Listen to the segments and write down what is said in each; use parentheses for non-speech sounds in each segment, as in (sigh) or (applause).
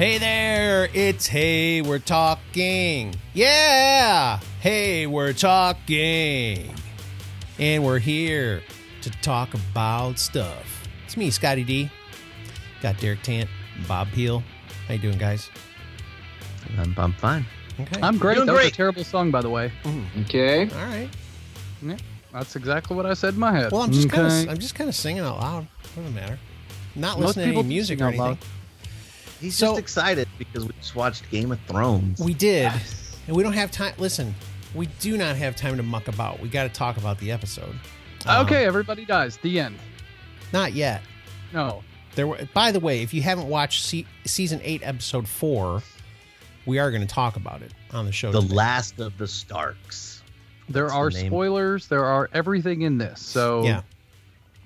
Hey there, it's Hey, we're talking. Yeah, hey, we're talking. And we're here to talk about stuff. It's me, Scotty D. Got Derek Tant, Bob Peel. How you doing, guys? I'm, I'm fine. Okay. I'm great. Doing that was a terrible song, by the way. Mm-hmm. Okay. All right. Yeah, that's exactly what I said in my head. Well, I'm just kind Okay. of I'm just kind of singing out loud. Doesn't matter. Not Most listening to any music sing or out loud. Anything. He's So- just excited because we just watched Game of Thrones. We did, and we don't have time. Listen, we do not have time to muck about. We got to talk about the episode. Um, Okay, everybody dies. The end. Not yet. No. There were. By the way, if you haven't watched se- season eight, episode four, we are going to talk about it on the show. the today. last of the Starks. There That's are the spoilers. There are everything in this. So Yeah.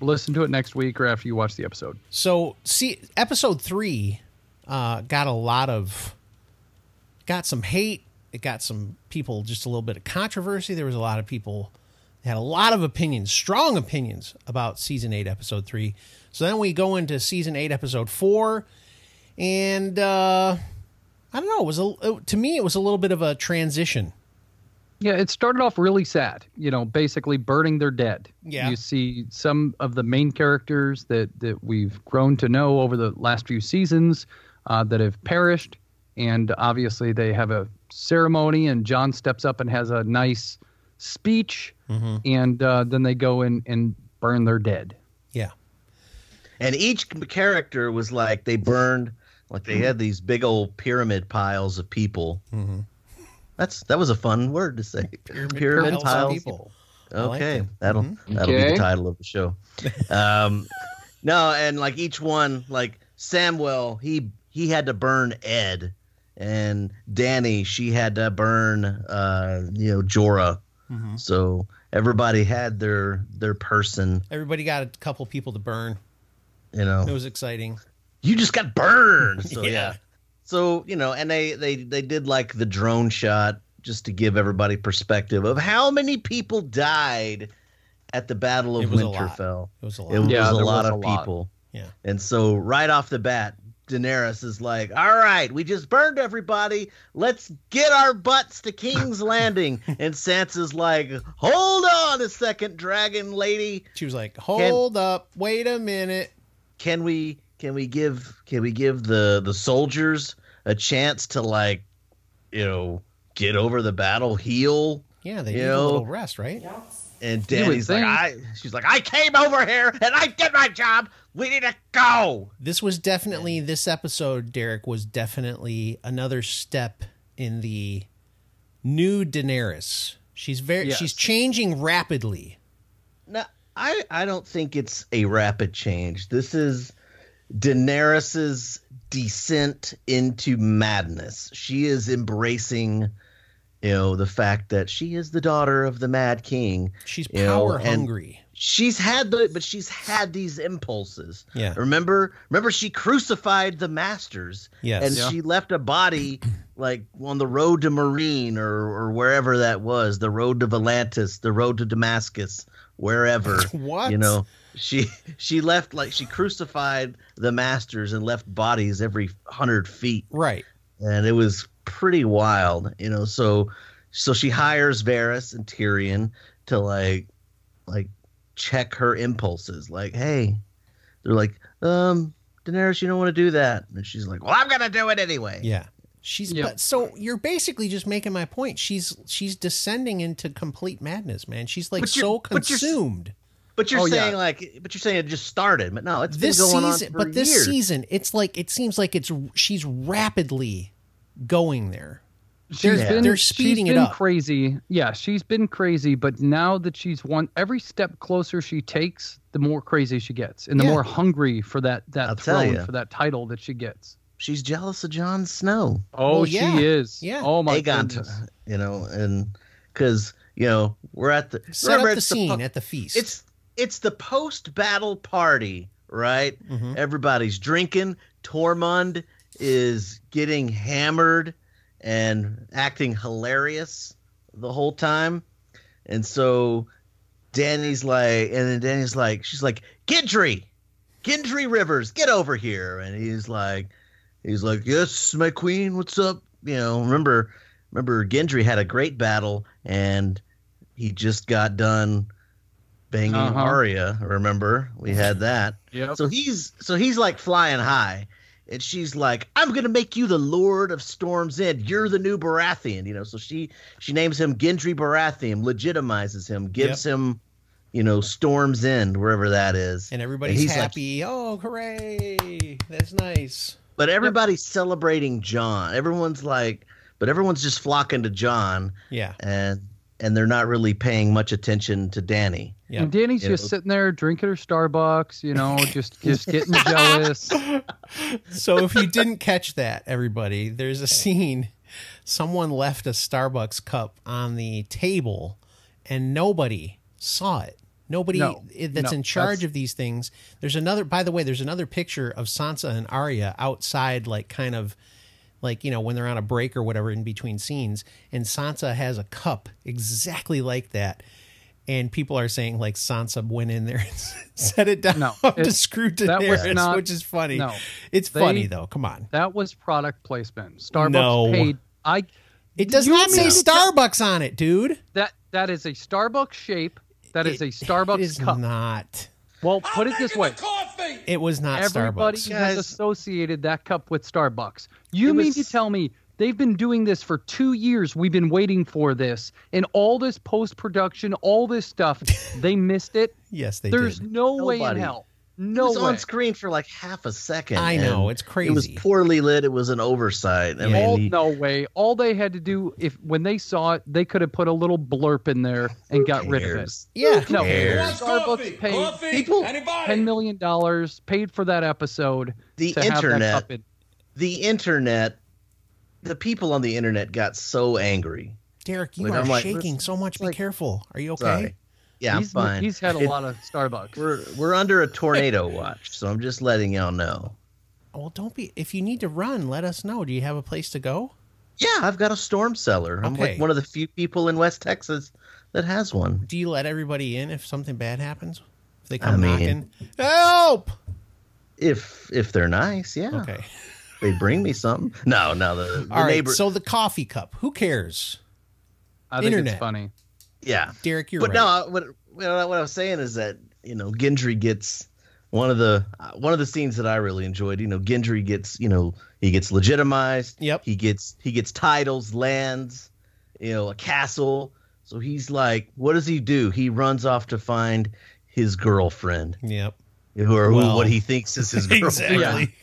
listen to it next week or after you watch the episode. So, see, episode three uh, got a lot of, got some hate. It got some people just a little bit of controversy. There was a lot of people had a lot of opinions, strong opinions about season eight, episode three. So then we go into season eight, episode four, and uh, I don't know. It was a it- to me, it was a little bit of a transition. Yeah, it started off really sad. You know, basically burning their dead. Yeah. You see some of the main characters that that we've grown to know over the last few seasons uh, that have perished, and obviously they have a ceremony, and Jon steps up and has a nice speech, and uh, then they go in and burn their dead. Yeah, And each character was like they burned, like they had these big old pyramid piles of people. That's that was a fun word to say. Pyramid piles of people. I like Okay, that'll Mhm. that'll be the title of the show. (laughs) Um, no, and like each one, like Samuel, he he had to burn Edd, and Danny, she had to burn, uh, you know, Jorah. Mhm. So everybody had their their person. Everybody got a couple people to burn. You know, It was exciting. you just got burned. So (laughs) Yeah. yeah. So you know, and they they they did like the drone shot just to give everybody perspective of how many people died at the Battle It of was a lot. Winterfell. It was a lot. It was Yeah, a lot was of a lot. people. Yeah. And so right off the bat, Daenerys is like, "All right, we just burned everybody. Let's get our butts to King's (laughs) Landing." and Sansa's like, "Hold on a second, dragon lady. She was like, "Hold up, wait a minute." Can we can we give can we give the the soldiers a chance to like, you know, get over the battle, heal?" Yeah, they You need a little rest, right? And Danny's like, "I." She's like, "I came over here and I did my job. We need to go." This was definitely this episode. Derek was definitely another step in the new Daenerys. She's very Yes. she's changing rapidly. No, I I don't think it's a rapid change. This is Daenerys's descent into madness. She is embracing, you know, the fact that she is the daughter of the Mad King. She's You know, power hungry. She's had the, but she's had these impulses. Yeah. Remember, remember, she crucified the masters, Yes. and Yeah. she left a body like on the road to Meereen or or wherever that was, the road to Volantis, the road to Damascus, wherever. (laughs) What? You know, she she left like she crucified the masters and left bodies every hundred feet, Right. and it was pretty wild. You know, so so she hires Varys and Tyrion to like like check her impulses. Like, hey, they're like, um, Daenerys, you don't want to do that, and she's like, well, I'm gonna do it anyway. Yeah. She's Yep. but, so you're basically just making my point. She's she's descending into complete madness, man. She's like But you're- so but you're consumed. But you're Oh, yeah. saying like, but you're saying it just started, but no, it's This been going season, on for but this years. season, it's like it seems like it's she's rapidly going there. She's They're- been they're speeding she's it been up. crazy. Yeah, she's been crazy, but now that she's one every step closer she takes, the more crazy she gets, and the Yeah. more hungry for that that I'll throne, for that title that she gets. She's jealous of Jon Snow. Oh, Well, yeah. she is. Yeah. Oh my god. you know, and because you know we're at the Set remember up the it's scene po- at the feast. it's it's the post battle party, right? Mhm. Everybody's drinking. Tormund is getting hammered and acting hilarious the whole time, and so Danny's like, and then Danny's like, she's like, Gendry, Gendry Rivers, get over here, and he's like. he's like, "Yes, my queen, what's up?" You know, remember, remember, Gendry had a great battle, and he just got done banging Uh-huh. Arya. Remember, we had that. Yep. So he's so he's like flying high, and she's like, "I'm gonna make you the Lord of Storm's End. You're the new Baratheon." You know, so she she names him Gendry Baratheon, legitimizes him, gives him, you know, Storm's End wherever that is. And everybody's he's like- happy. oh, hooray! That's nice. But everybody's celebrating Jon. Everyone's like, but everyone's just flocking to Jon, Yeah. and and they're not really paying much attention to Danny. Yeah. And Danny's You just know. sitting there drinking her Starbucks, you know, just just getting jealous. (laughs) So if you didn't catch that, everybody, there's a scene. Someone left a Starbucks cup on the table, and nobody saw it. Nobody No, that's no, in charge that's- of these things. There's another. By the way, there's another picture of Sansa and Arya outside, like kind of like you know when they're on a break or whatever in between scenes, and Sansa has a cup exactly like that. And people are saying like Sansa went in there and (laughs) set it down No, (laughs) to it- screw to that Daenerys, not- which is funny. no. it's They- funny though. Come on. That was product placement. Starbucks No. paid. I. It does not say Starbucks on it, dude. That that is a Starbucks shape. That is a Starbucks It is cup. not. Well, put it this way. It was not Everybody Starbucks. has associated that cup with Starbucks. You It mean was- to tell me they've been doing this for two years? We've been waiting for this, and all this post production, all this stuff, (laughs) they missed it. Yes, they There's did. no way in Nobody. Hell. It No was way. on screen for like half a second. I know, it's crazy. It was poorly lit. It was an oversight. I Yeah. all, mean, he- no way. All they had to do, if when they saw it, they could have put a little blurb in there and got rid of it. Yeah. Who No, cares? Starbucks paid People- ten million dollars, paid for that episode The to have that internet, cup in. the internet, the people on the internet got so angry. Derek, you Like, are I'm shaking let's- so much. Be like- careful. Are you okay? Sorry. Yeah, I'm he's, fine. he's had a It- lot of Starbucks. We're we're under a tornado (laughs) watch, so I'm just letting y'all know. Well, don't be. If you need to run, let us know. Do you have a place to go? Yeah, I've got a storm cellar. I'm Okay. like one of the few people in West Texas that has one. Do you let everybody in if something bad happens? If they I come mean- knocking, help. If if they're nice, yeah. Okay. They bring me something. No, no, the, the All right. neighbor. So the coffee cup. Who cares? I think internet. it's funny. Yeah, Derek, you're but right. no, what what I was saying is that you know Gendry gets one of the uh, one of the scenes that I really enjoyed. You know, Gendry gets you know he gets legitimized. Yep. He gets he gets titles, lands, you know, a castle. So he's like, what does he do? He runs off to find his girlfriend, Yep. or who, Well, what he thinks is his (laughs) girlfriend. Exactly.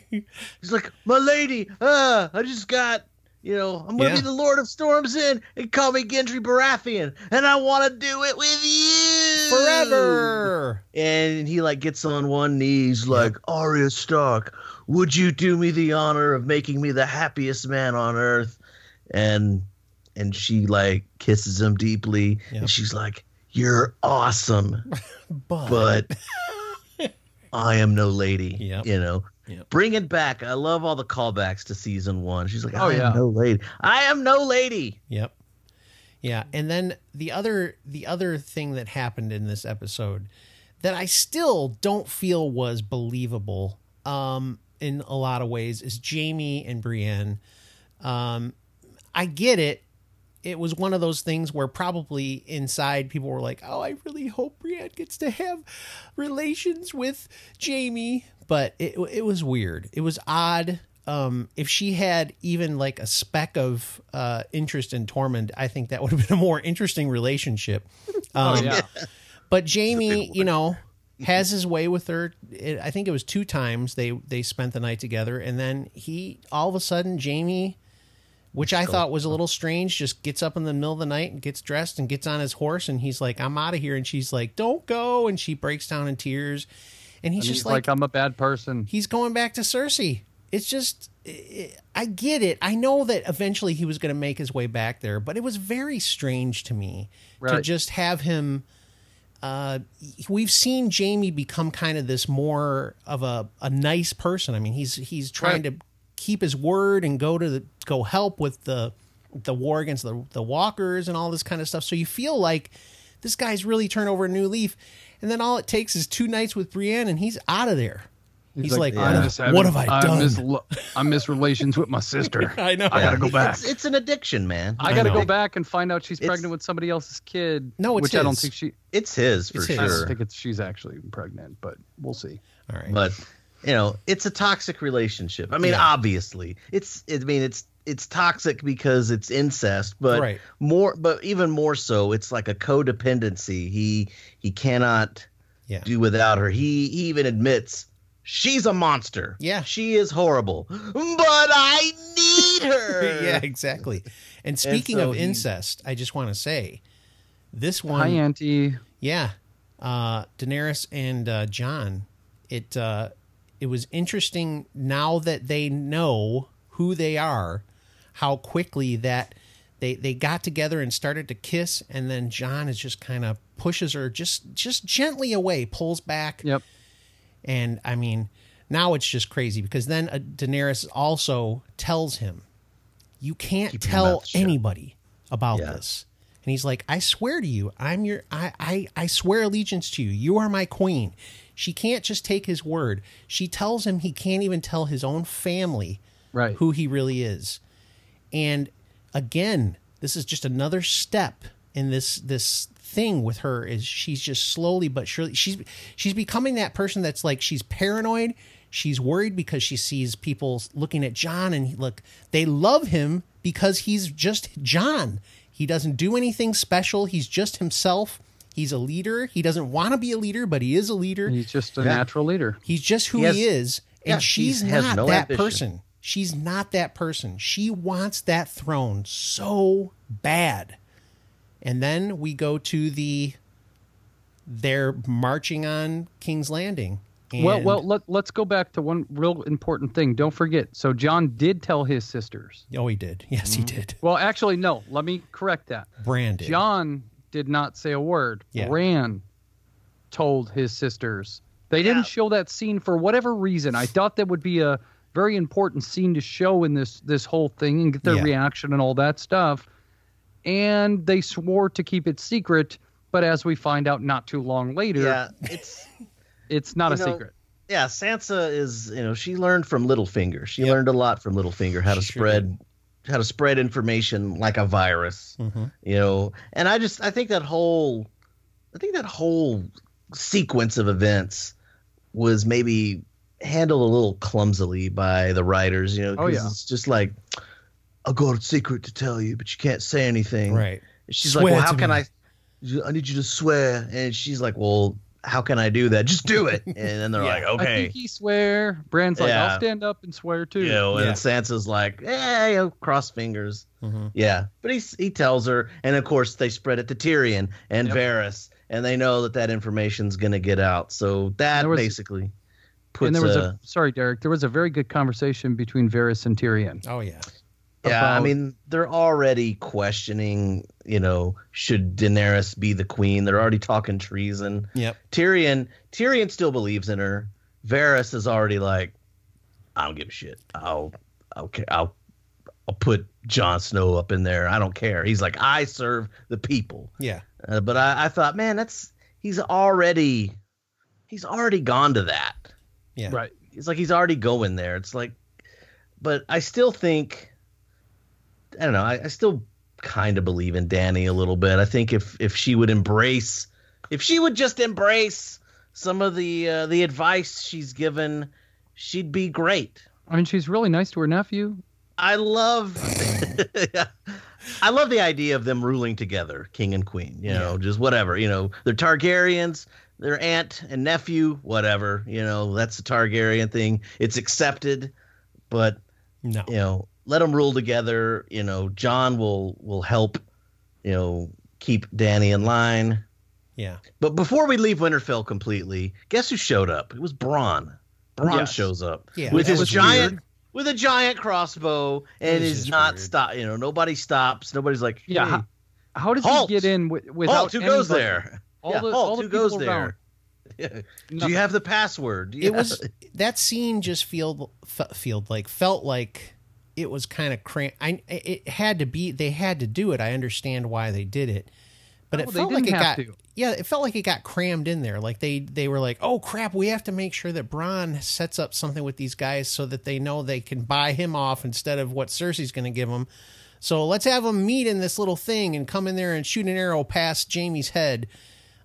He's like, my lady, ah, I just got, you know, I'm gonna Yeah. be the Lord of Storm's End and call me Gendry Baratheon, and I want to do it with you Forever. And he like gets on one knee, he's like, Arya Stark, would you do me the honor of making me the happiest man on earth? And and she like kisses him deeply, and she's like, you're awesome (laughs) But, but (laughs) I am no lady. Yep. You know, Yep. bring it back. I love all the callbacks to season one. She's like, Oh, I yeah. am no lady. I am no lady. Yep. Yeah, and then the other the other thing that happened in this episode that I still don't feel was believable um in a lot of ways is Jaime and Brienne. Um I get it. It was one of those things where probably inside people were like, "Oh, I really hope Brienne gets to have relations with Jaime," but it it was weird. It was odd. Um, if she had even like a speck of uh, interest in Tormund, I think that would have been a more interesting relationship. (laughs) Oh Um, yeah. But Jaime, you know, has his way with her. It, I think it was two times they they spent the night together, and then he all of a sudden Jaime, which I thought was a little strange, just gets up in the middle of the night and gets dressed and gets on his horse, and he's like, "I'm out of here," and she's like, "Don't go," and she breaks down in tears, and he's And just he's like, like, I'm a bad person. he's going back to Cersei. It's just, i I get it. I know that eventually he was going to make his way back there, but it was very strange to me to just have him. Uh, we've seen Jaime become kind of this more of a, a nice person. I mean, he's he's trying Right. to keep his word and go to the, go help with the the war against the the walkers and all this kind of stuff. So you feel like this guy's really turned over a new leaf, and then all it takes is two nights with Brienne, and he's out of there. He's, like, "Yeah. what, I'm have, just having- what have I I'm done? mis- I'm misrelations with my sister. (laughs) I know. I gotta go back. It's, it's an addiction, man. I I gotta know. go back and find out she's It's- pregnant with somebody else's kid. No, it's which I don't think she. It's his for It's his. I sure. don't think it's she's actually pregnant, but we'll see. All right. but you know it's a toxic relationship i mean Yeah. obviously it's i mean it's it's toxic because it's incest but Right. more but even more so it's like a codependency he he cannot Yeah. do without her he he even admits she's a monster Yeah. she is horrible but i need her (laughs) yeah, exactly. And speaking so of he- incest, I just want to say this one Hi, Auntie. Yeah, uh, Daenerys and uh, Jon. It uh, it was interesting now that they know who they are, how quickly that they they got together and started to kiss, and then Jon is just kind of pushes her just just gently away, pulls back, Yep. and I mean now it's just crazy because then uh, Daenerys also tells him, "You can't Keep tell mouth shut." anybody about Yeah. this." And he's like, "I swear to you, I'm your I, I I swear allegiance to you. You are my queen." She can't just take his word. She tells him he can't even tell his own family Right. who he really is. And again, this is just another step in this this thing with her is she's just slowly but surely she's she's becoming that person that's like she's paranoid, she's worried because she sees people looking at Jon and he, look, they love him because he's just Jon. He doesn't do anything special. He's just himself. He's a leader. He doesn't want to be a leader, but he is a leader. He's just a Yeah. natural leader. He's just who He has- he is, yeah, and she's not no that ambition. person. She's not that person. She wants that throne so bad. And then we go to the they're marching on King's Landing. And well, well, let, let's go back to one real important thing. Don't forget. So Jon did tell his sisters. oh, he did. Yes, Mm-hmm. he did. Well, actually, no. Let me correct that. Brandon. Jon did not say a word. Yeah. Bran told his sisters. They didn't show that scene for whatever reason. I thought that would be a very important scene to show in this this whole thing and get their Yeah. reaction and all that stuff. And they swore to keep it secret, but as we find out not too long later, yeah it's (laughs) it's not a know, secret. yeah sansa is you know she learned from littlefinger she Yep. learned a lot from littlefinger how to She sure spread how to spread information like a virus Mhm. you know and i just i think that whole i think that whole sequence of events was maybe handled a little clumsily by the writers you know Oh, yeah. it's just like i've got a secret to tell you but you can't say anything Right. she's Swear like well how can me. i i need you to swear and she's like well how can i do that just do it (laughs) and then they're Yeah. like I okay think he swear. Bran's like, Yeah. I'll stand up and swear too. you know, and Yeah. Sansa's like, eh, you know, cross fingers. Mhm. Yeah, but he he tells her, and of course they spread it to Tyrion and Yep. Varys, and they know that that information's gonna get out. So that was- basically puts and there was a, a sorry, Derek. There was a very good conversation between Varys and Tyrion. Oh yeah. Yeah. I mean, they're already questioning, you know, should Daenerys be the queen? They're already talking treason. Yep. Tyrion Tyrion still believes in her. Varys is already like, I don't give a shit. I'll I'll I'll I'll put Jon Snow up in there. I don't care. He's like, I serve the people. Yeah. Uh, but I, I thought, man, that's he's already he's already gone to that. Yeah. Right. It's like he's already going there. It's like, but I still think, I don't know. I, I still kind of believe in Danny a little bit. I think if if she would embrace, if she would just embrace some of the uh, the advice she's given, she'd be great. I mean, she's really nice to her nephew. I love, (laughs) I love the idea of them ruling together, king and queen. You know, just whatever. You know, they're Targaryens. Their aunt and nephew, whatever. You know, that's the Targaryen thing. It's accepted, but No. you know, let them rule together. You know, Jon will will help. You know, keep Danny in line. Yeah. But before we leave Winterfell completely, guess who showed up? It was Bronn. Bronn Yes. shows up Yeah. with his giant weird. with a giant crossbow and was is not weird. stop. You know, nobody stops. Nobody's like, Yeah, how- How does Halt! he get in wi- without halt. Who goes there? All yeah, the, halt. all the who goes people around. there? (laughs) Do you have the password? It was (laughs) that scene just feel fe- feel like felt like it was kind of cram. I it had to be they had to do it. I understand why they did it, but No, it felt like it got to. yeah, it felt like it got crammed in there. Like they they were like, oh crap, we have to make sure that Bronn sets up something with these guys so that they know they can buy him off instead of what Cersei's going to give them. So let's have them meet in this little thing and come in there and shoot an arrow past Jaime's head.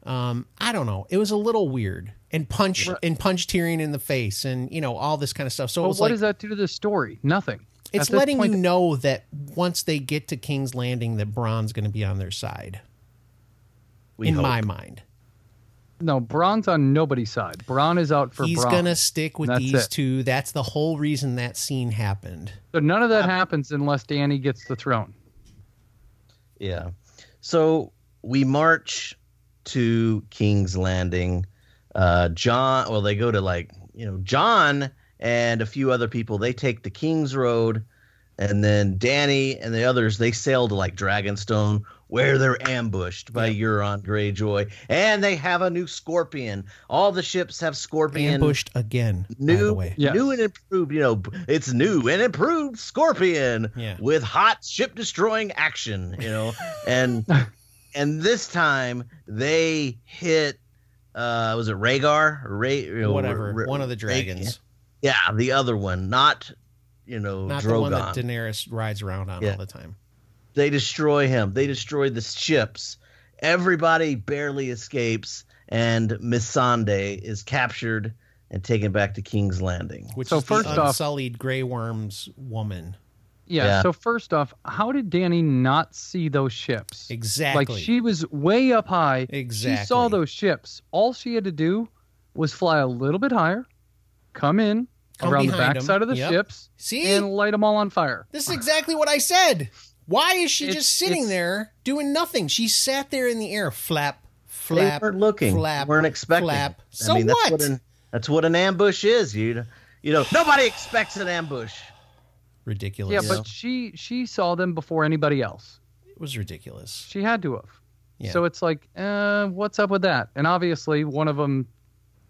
Um, I don't know. It was a little weird and punch and punch Tyrion in the face and you know all this kind of stuff. So what like does that do to the story? Nothing. It's letting point- you know that once they get to King's Landing, that Bronn's going to be on their side. In hope. my mind, No, Bronn's on nobody's side. Bronn is out for he's Bronn. gonna stick with That's these it. two. That's the whole reason that scene happened. So none of that happens unless Danny gets the throne. Yeah. So we march to King's Landing. Uh, Jon, well, they go to like, you know, Jon and a few other people, they take the King's Road. And then Danny and the others, they sail to like Dragonstone, where they're ambushed by Euron Greyjoy. And they have a new Scorpion. All the ships have Scorpion. Ambushed again. by the New, way, Yes. new and improved. You know, it's new and improved Scorpion Yeah. with hot ship destroying action. You know, (laughs) and and this time they hit. Uh, was it Rhaegar? Ray, you know, whatever. Ra- one of the Rha- dragons, Yeah, the other one, not you know not Drogon. the one that Daenerys rides around on Yeah. all the time. they destroy him. They destroy the ships. Everybody barely escapes, and Missandei is captured and taken back to King's Landing. Which So is first the off- unsullied Grey Worm's woman. Yeah, Yeah. So first off, how did Danny not see those ships? Exactly. Like she was way up high. Exactly. She saw those ships. All she had to do was fly a little bit higher, come in Come around the behind 'em. backside of the Yep. ships, See, and light them all on fire. this is exactly what I said. Why is she It's- just sitting there doing nothing? She sat there in the air, flap, They flap, weren't looking. flap, weren't expecting. flap. I So mean, what? That's what, an, that's what an ambush is. You, you know, nobody expects an ambush. ridiculous. Yeah, Yeah. but she she saw them before anybody else. it was ridiculous. She had to have. Yeah. So it's like, uh, what's up with that? And obviously, one of them,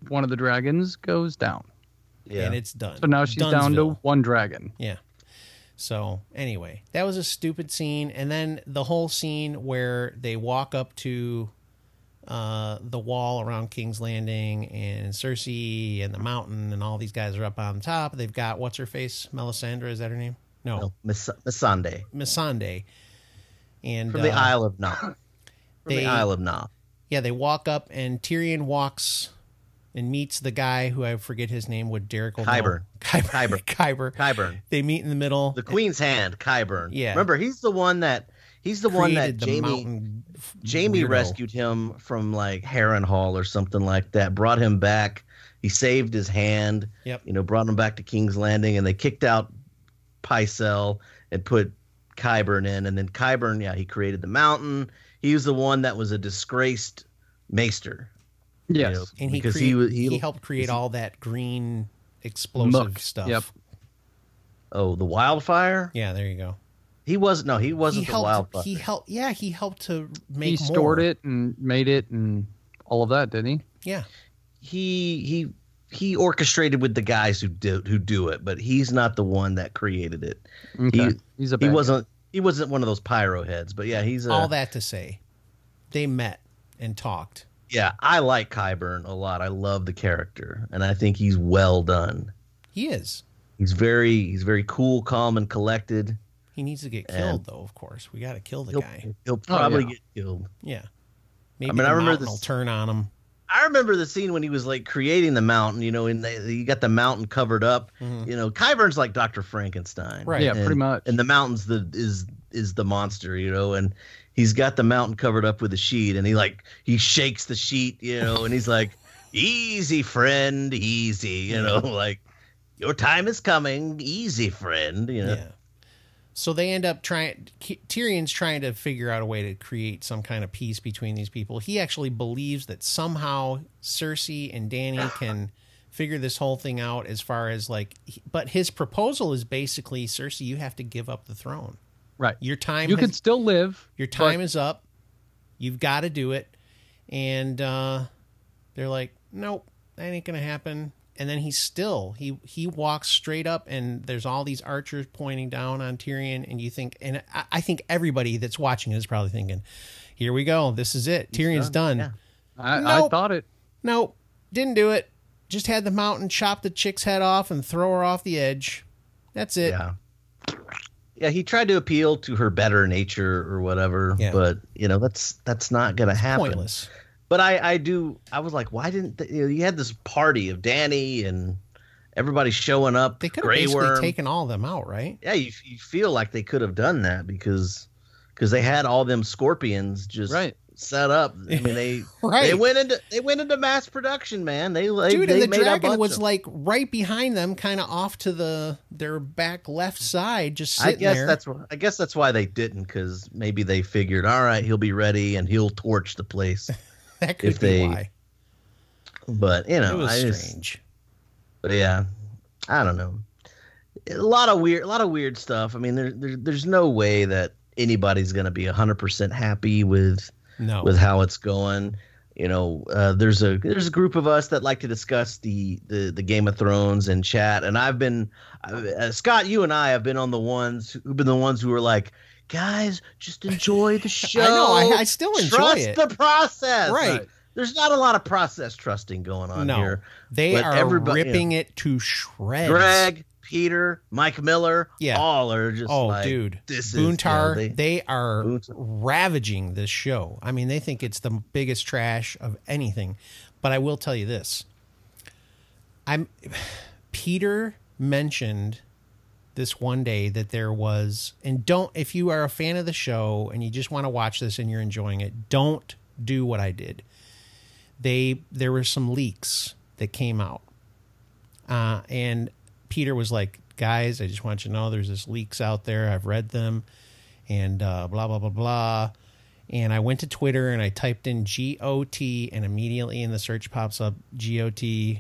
one of the dragons goes down. Yeah. And it's done. So now she's down to one dragon. Yeah. So anyway, that was a stupid scene, and then the whole scene where they walk up to uh, the wall around King's Landing, and Cersei and the mountain, and all these guys are up on top. They've got what's her face, Melisandre, is that her name? No, no, Miss Missandei Missandei. And from the uh, Isle of Naath. (coughs) From they- the Isle of Naath. yeah, they walk up, and Tyrion walks and meets the guy who I forget his name. Would Derek. Qyburn. Kyber, Qyburn. (laughs) Kyber. They meet in the middle. The Queen's Hand, Qyburn. Yeah. Remember, he's the one that he's the one that the Jaime Jaime weirdo. rescued him from like Harrenhal or something like that. Brought him back. He saved his hand. Yep. You know, brought him back to King's Landing, and they kicked out Pycelle and put Qyburn in. And then Qyburn, yeah, he created the mountain. He was the one that was a disgraced maester. You Yes. know, and he crea- he he, was he, helped create all that green explosive Muck. stuff. Yep. Oh, the wildfire. Yeah, there you go. He was no, he He wasn't the helped. wildfire. He helped. Yeah, he helped to make. he stored more. it and made it and all of that, didn't he? Yeah, he he he orchestrated with the guys who do who do it, but he's not the one that created it. Okay. He- He's a He wasn't he wasn't one of those pyro heads, but yeah, he's a all that to say, they met and talked. Yeah. I like Qyburn a lot. I love the character, and I think he's well done. He is. He's very he's very cool, calm, and collected. He needs to get And- killed, though. Of course, we got to kill the He'll, guy. he'll probably yeah. get killed. Yeah. Maybe mean, I the remember mountain this- will turn on him. I remember the scene when he was like creating the mountain, you know, and they, you got the mountain covered up. Mhm. You know, Qyburn's like Dr. Frankenstein. Right. Yeah, And- pretty much. And the mountain's the is is the monster, you know, and he's got the mountain covered up with a sheet and he like he shakes the sheet, you know, and he's like, Easy friend, easy, you know, like your time is coming, easy friend, you know. Yeah. So they end up trying. Tyrion's trying to figure out a way to create some kind of peace between these people. He actually believes that somehow Cersei and Danny (sighs) can figure this whole thing out. As far as like, but his proposal is basically Cersei, you have to give up the throne. Right. Your time. You has, can still live. Your time but- is up. You've got to do it. And uh, they're like, nope, that ain't gonna happen. And then he's still he he walks straight up, and there's all these archers pointing down on Tyrion, and you think, and I, I think everybody that's watching is probably thinking, here we go. This is it. Tyrion's done. Yeah. I, Nope. I thought it. Nope, didn't do it. Just had the mountain chop the chick's head off and throw her off the edge. That's it. Yeah. Yeah, he tried to appeal to her better nature or whatever, Yeah. but you know that's that's not gonna happen. Pointless. But I I do I was like, why didn't they, you, know, you had this party of Danny and everybody showing up? They could have basically Worm. taken all of them out, right? Yeah, you, you feel like they could have done that because because they had all them scorpions just Right. Set up. I mean, they (laughs) Right. they went into they went into mass production, man. They they, Dude, they and the dragon was like right behind them, kind of off to the their back left side, just sitting I guess there. that's I guess that's why they didn't because maybe they figured, all right, he'll be ready and he'll torch the place. (laughs) that could if be they- why. But you know, I just strange. But yeah, I don't know. A lot of weird, a lot of weird stuff. I mean, there, there there's no way that anybody's gonna be hundred percent happy with No, with how it's going. You know, uh, there's a there's a group of us that like to discuss the the, the Game of Thrones and chat, and I've been uh, Scott, you and I have been on the ones who've been the ones who are like, guys, just enjoy the show. (laughs) I know. I, I still enjoy Trust it. the process. Right. There's not a lot of process trusting going on no, here. they are ripping it to shreds. Greg, Peter, Mike Miller, Yeah. all are just Oh, like, dude, this is Boontar, you know, they, they- are Boontar- ravaging this show. I mean, they think it's the biggest trash of anything. But I will tell you this: I'm (sighs) Peter mentioned this one day that there was, and don't if you are a fan of the show and you just want to watch this and you're enjoying it, don't do what I did. They there were some leaks that came out, uh, and Peter was like, "Guys, I just want you to know there's this leaks out there. I've read them, and uh, blah blah blah blah." And I went to Twitter and I typed in GOT, and immediately in the search pops up GOT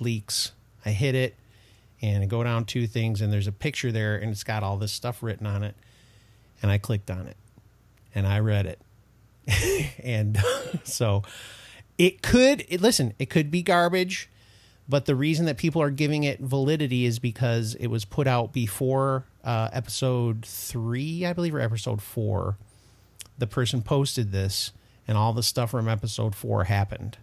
leaks. I hit it, and I go down two things, and there's a picture there, and it's got all this stuff written on it. And I clicked on it, and I read it, (laughs) and (laughs) so it could. It, listen, it could be garbage. But the reason that people are giving it validity is because it was put out before uh, episode three, I believe, or episode four. The person posted this, and all the stuff from episode four happened.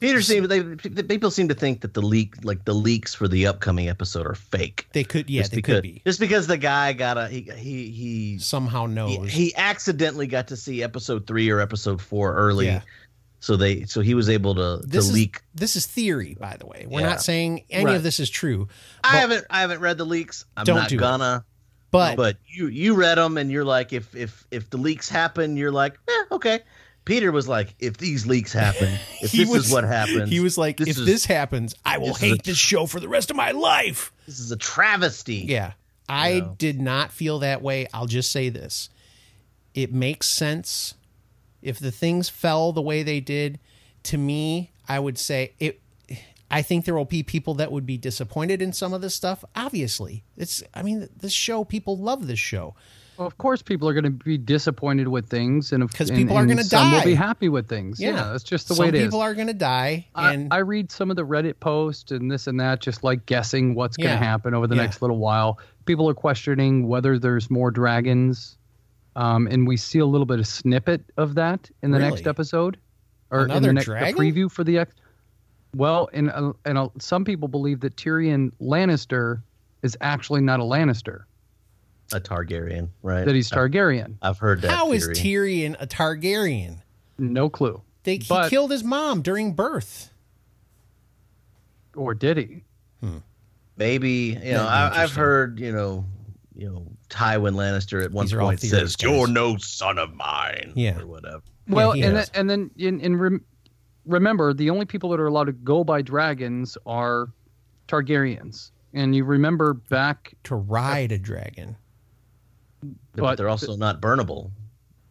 Peter seemed they the people seem to think that the leak like the leaks for the upcoming episode are fake. They could, yeah, just they because, could be. Just because the guy got a he he he Somehow he, knows. he accidentally got to see episode three or episode four early. Yeah. So they so he was able to to this is leak. this is theory, by the way. We're Yeah. not saying any Right. of this is true, I haven't I haven't read the leaks. I'm Don't not do it. gonna. but, but you you read them and you're like if if if the leaks happen you're like eh, okay peter was like if these leaks happen (laughs) if He this was- is what happens he was like, this if is- this happens, I will this is a hate this show for the rest of my life. this is a travesty Yeah. I No. did not feel that way. I'll just say this. It makes sense if the things fell the way they did. To me, I would say it I think there will be people that would be disappointed in some of this stuff. Obviously. It's I mean, this show, people love this show. Well, of course, people are going to be disappointed with things, and 'Cause and- people are and gonna some will be happy with things. Yeah. Yeah, that's just the some way it is. people are gonna die. I, And I read some of the Reddit posts and this and that, just like guessing what's going to happen over the Yeah. next little while. People are questioning whether there's more dragons, um, and we see a little bit of snippet of that in the next episode, or in the next the preview for the ex. Well, and uh, and uh, some people believe that Tyrion Lannister is actually not a Lannister; a targaryen right that he's Targaryen. i've heard that how is theory. Tyrion a Targaryen? No clue, They he But- killed his mom during birth. or did he? maybe you know I, i've heard you know you know tywin lannister at one These are point says guys. you're no son of mine Yeah. or whatever Well, he and then, and then in, in rem, remember, the only people that are allowed to go by dragons are Targaryens. And you remember back, To ride a dragon. but, But they're also not burnable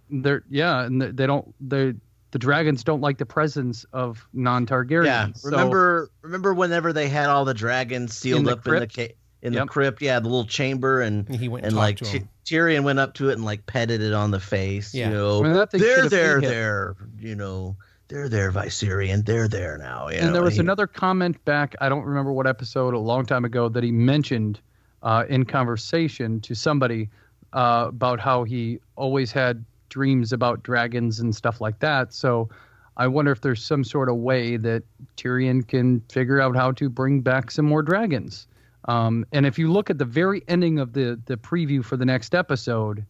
they're yeah, and they they don't they the dragons don't like the presence of non-Targaryens. Yeah, So- remember remember whenever they had all the dragons sealed In the up in the crypt? Ca- in the crypt? Yeah, the little chamber, and And he went and, and like to Ty- Tyrion went up to it and like petted it on the face. Yeah. You know, I mean, that thing there, should've there, there. You know, they're there, Viserion. They're there now. You and know, there was he- another comment back. I don't remember what episode a long time ago that he mentioned uh, in conversation to somebody uh, about how he always had dreams about dragons and stuff like that. So I wonder if there's some sort of way that Tyrion can figure out how to bring back some more dragons. Um, and if you look at the very ending of the the preview for the next episode,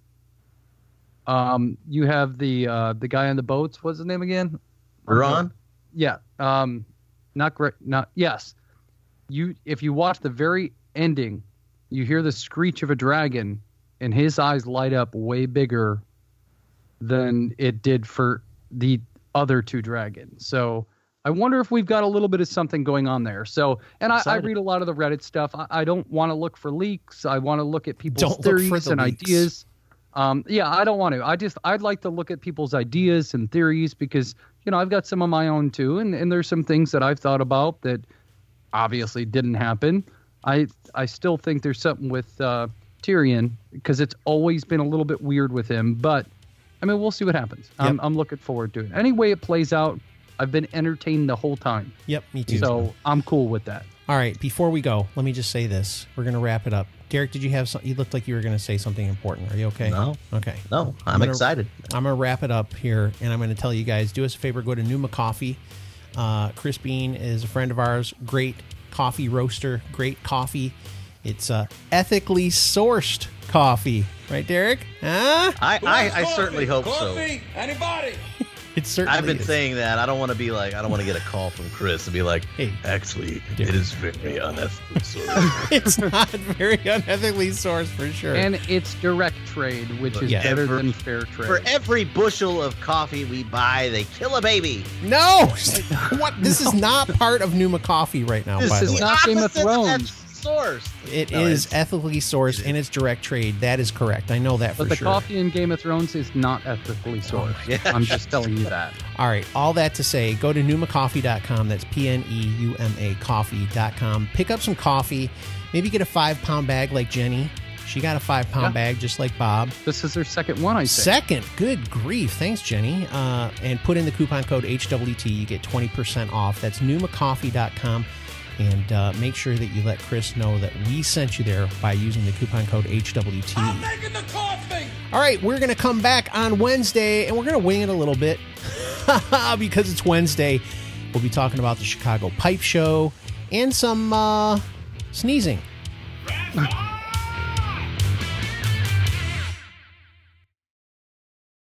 um, you have the uh, the guy on the boats. What's his name again? Ron? Yeah. Um, not great. Not yes. You if you watch the very ending, you hear the screech of a dragon, and his eyes light up way bigger than it did for the other two dragons. So I wonder if we've got a little bit of something going on there. So, and I, I read a lot of the Reddit stuff. I, I don't want to look for leaks. I want to look at people's Don't theories the and leaks. ideas. Um, yeah, I don't want to. I just I'd like to look at people's ideas and theories because you know I've got some of my own too, and and there's some things that I've thought about that obviously didn't happen. I I still think there's something with uh, Tyrion because it's always been a little bit weird with him, but I mean we'll see what happens. I'm I'm looking forward to it. Any way it plays out, I've been entertained the whole time, Yep, me too. so I'm cool with that. All right, before we go, let me just say this. We're going to wrap it up. Derek, did you have something? You looked like you were going to say something important. Are you okay? No. Okay. No, I'm, gonna- excited. I'm going to wrap it up here, and I'm going to tell you guys do us a favor go to Pneuma Coffee. Uh, Chris Bean is a friend of ours, great coffee roaster, great coffee. It's uh, ethically sourced coffee. Right, Derek? Huh? I, I, I certainly hope so. Coffee, Anybody? (laughs) It certainly I've been is. saying that. I don't want to be like, I don't want to get a call from Chris and be like, Hey. actually, Dude. it is very unethical. (laughs) So it's not very unethically sourced for sure. And it's direct trade, which is Yeah. better For- than fair trade. for every bushel of coffee we buy, they kill a baby. no, (laughs) what? This is not part of Pneuma Coffee right now. This by the is not Game of opposite Thrones. That's Sourced. It is No, it's- ethically sourced and it's direct trade. That is correct. I know that for sure. But the sure. coffee in Game of Thrones is not ethically sourced. Yeah. (laughs) I'm just telling you that. All right. All that to say, go to pneumacoffee.com. That's P N E U M A coffee.com. Pick up some coffee. Maybe get a five pound bag like Jenny. She got a five pound Yeah. bag just like Bob. This is her second one, I think. Second, good grief. Thanks, Jenny. Uh, and put in the coupon code HWT. You get 20% off. That's pneumacoffee.com. And uh, make sure that you let Chris know that we sent you there by using the coupon code HWT. I'm making the coffee. All right, we're going to come back on Wednesday and we're going to wing it a little bit (laughs) because it's Wednesday. We'll be talking about the Chicago Pipe Show and some uh, sneezing.